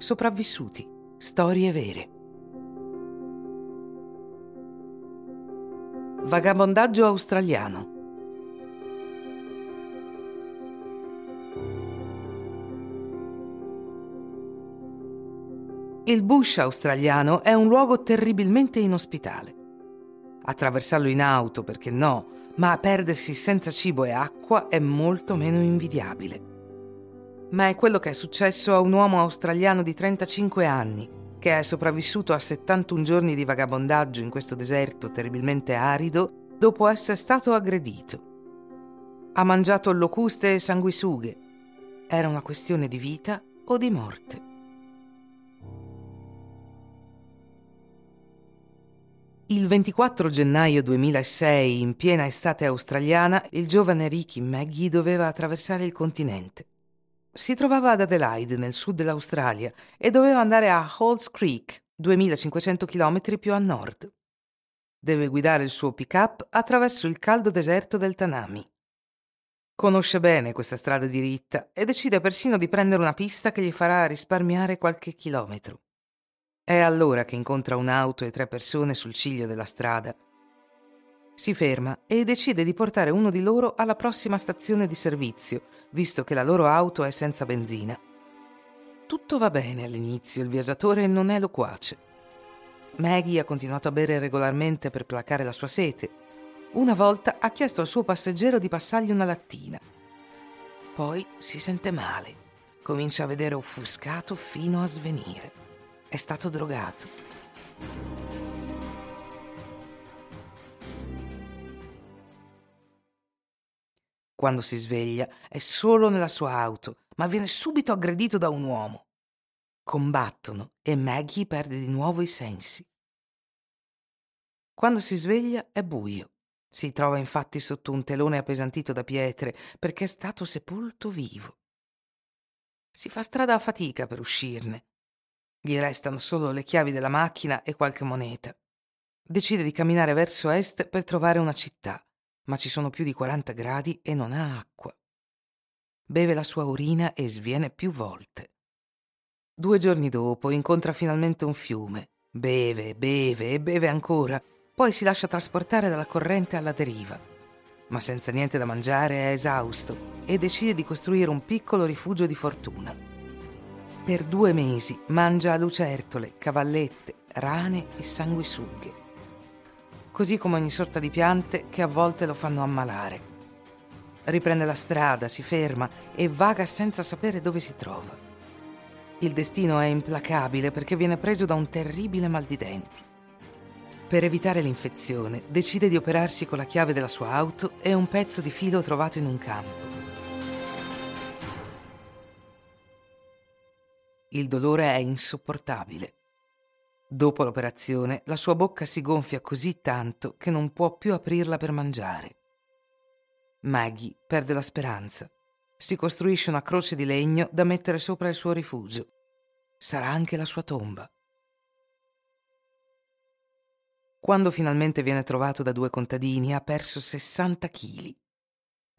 Sopravvissuti. Storie vere. Vagabondaggio australiano. Il bush australiano è un luogo terribilmente inospitale. Attraversarlo in auto, perché no, ma perdersi senza cibo e acqua è molto meno invidiabile. Ma è quello che è successo a un uomo australiano di 35 anni, che è sopravvissuto a 71 giorni di vagabondaggio in questo deserto terribilmente arido dopo essere stato aggredito. Ha mangiato locuste e sanguisughe. Era una questione di vita o di morte. Il 24 gennaio 2006, in piena estate australiana, il giovane Ricky Maggie doveva attraversare il continente. Si trovava ad Adelaide, nel sud dell'Australia, e doveva andare a Halls Creek, 2500 km più a nord. Deve guidare il suo pick-up attraverso il caldo deserto del Tanami. Conosce bene questa strada diritta e decide persino di prendere una pista che gli farà risparmiare qualche chilometro. È allora che incontra un'auto e tre persone sul ciglio della strada. Si ferma e decide di portare uno di loro alla prossima stazione di servizio, visto che la loro auto è senza benzina. Tutto va bene all'inizio, il viaggiatore non è loquace. Maggie ha continuato a bere regolarmente per placare la sua sete. Una volta ha chiesto al suo passeggero di passargli una lattina. Poi si sente male, comincia a vedere offuscato fino a svenire è stato drogato. Quando si sveglia è solo nella sua auto, ma viene subito aggredito da un uomo. Combattono e Maggie perde di nuovo i sensi. Quando si sveglia è buio. Si trova infatti sotto un telone appesantito da pietre perché è stato sepolto vivo. Si fa strada a fatica per uscirne gli restano solo le chiavi della macchina e qualche moneta. Decide di camminare verso est per trovare una città, ma ci sono più di 40 gradi e non ha acqua. Beve la sua urina e sviene più volte. Due giorni dopo incontra finalmente un fiume. Beve, beve e beve ancora, poi si lascia trasportare dalla corrente alla deriva. Ma senza niente da mangiare è esausto e decide di costruire un piccolo rifugio di fortuna. Per due mesi mangia lucertole, cavallette, rane e sanguisughe, così come ogni sorta di piante che a volte lo fanno ammalare. Riprende la strada, si ferma e vaga senza sapere dove si trova. Il destino è implacabile perché viene preso da un terribile mal di denti. Per evitare l'infezione, decide di operarsi con la chiave della sua auto e un pezzo di filo trovato in un campo. Il dolore è insopportabile. Dopo l'operazione, la sua bocca si gonfia così tanto che non può più aprirla per mangiare. Maggie perde la speranza. Si costruisce una croce di legno da mettere sopra il suo rifugio. Sarà anche la sua tomba. Quando finalmente viene trovato da due contadini ha perso 60 chili.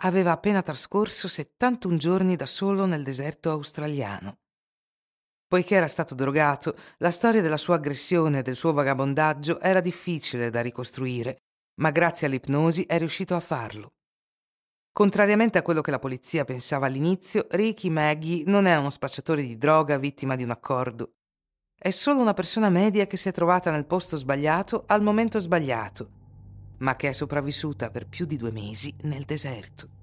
Aveva appena trascorso 71 giorni da solo nel deserto australiano. Poiché era stato drogato, la storia della sua aggressione e del suo vagabondaggio era difficile da ricostruire, ma grazie all'ipnosi è riuscito a farlo. Contrariamente a quello che la polizia pensava all'inizio, Ricky Maggie non è uno spacciatore di droga vittima di un accordo. È solo una persona media che si è trovata nel posto sbagliato al momento sbagliato, ma che è sopravvissuta per più di due mesi nel deserto.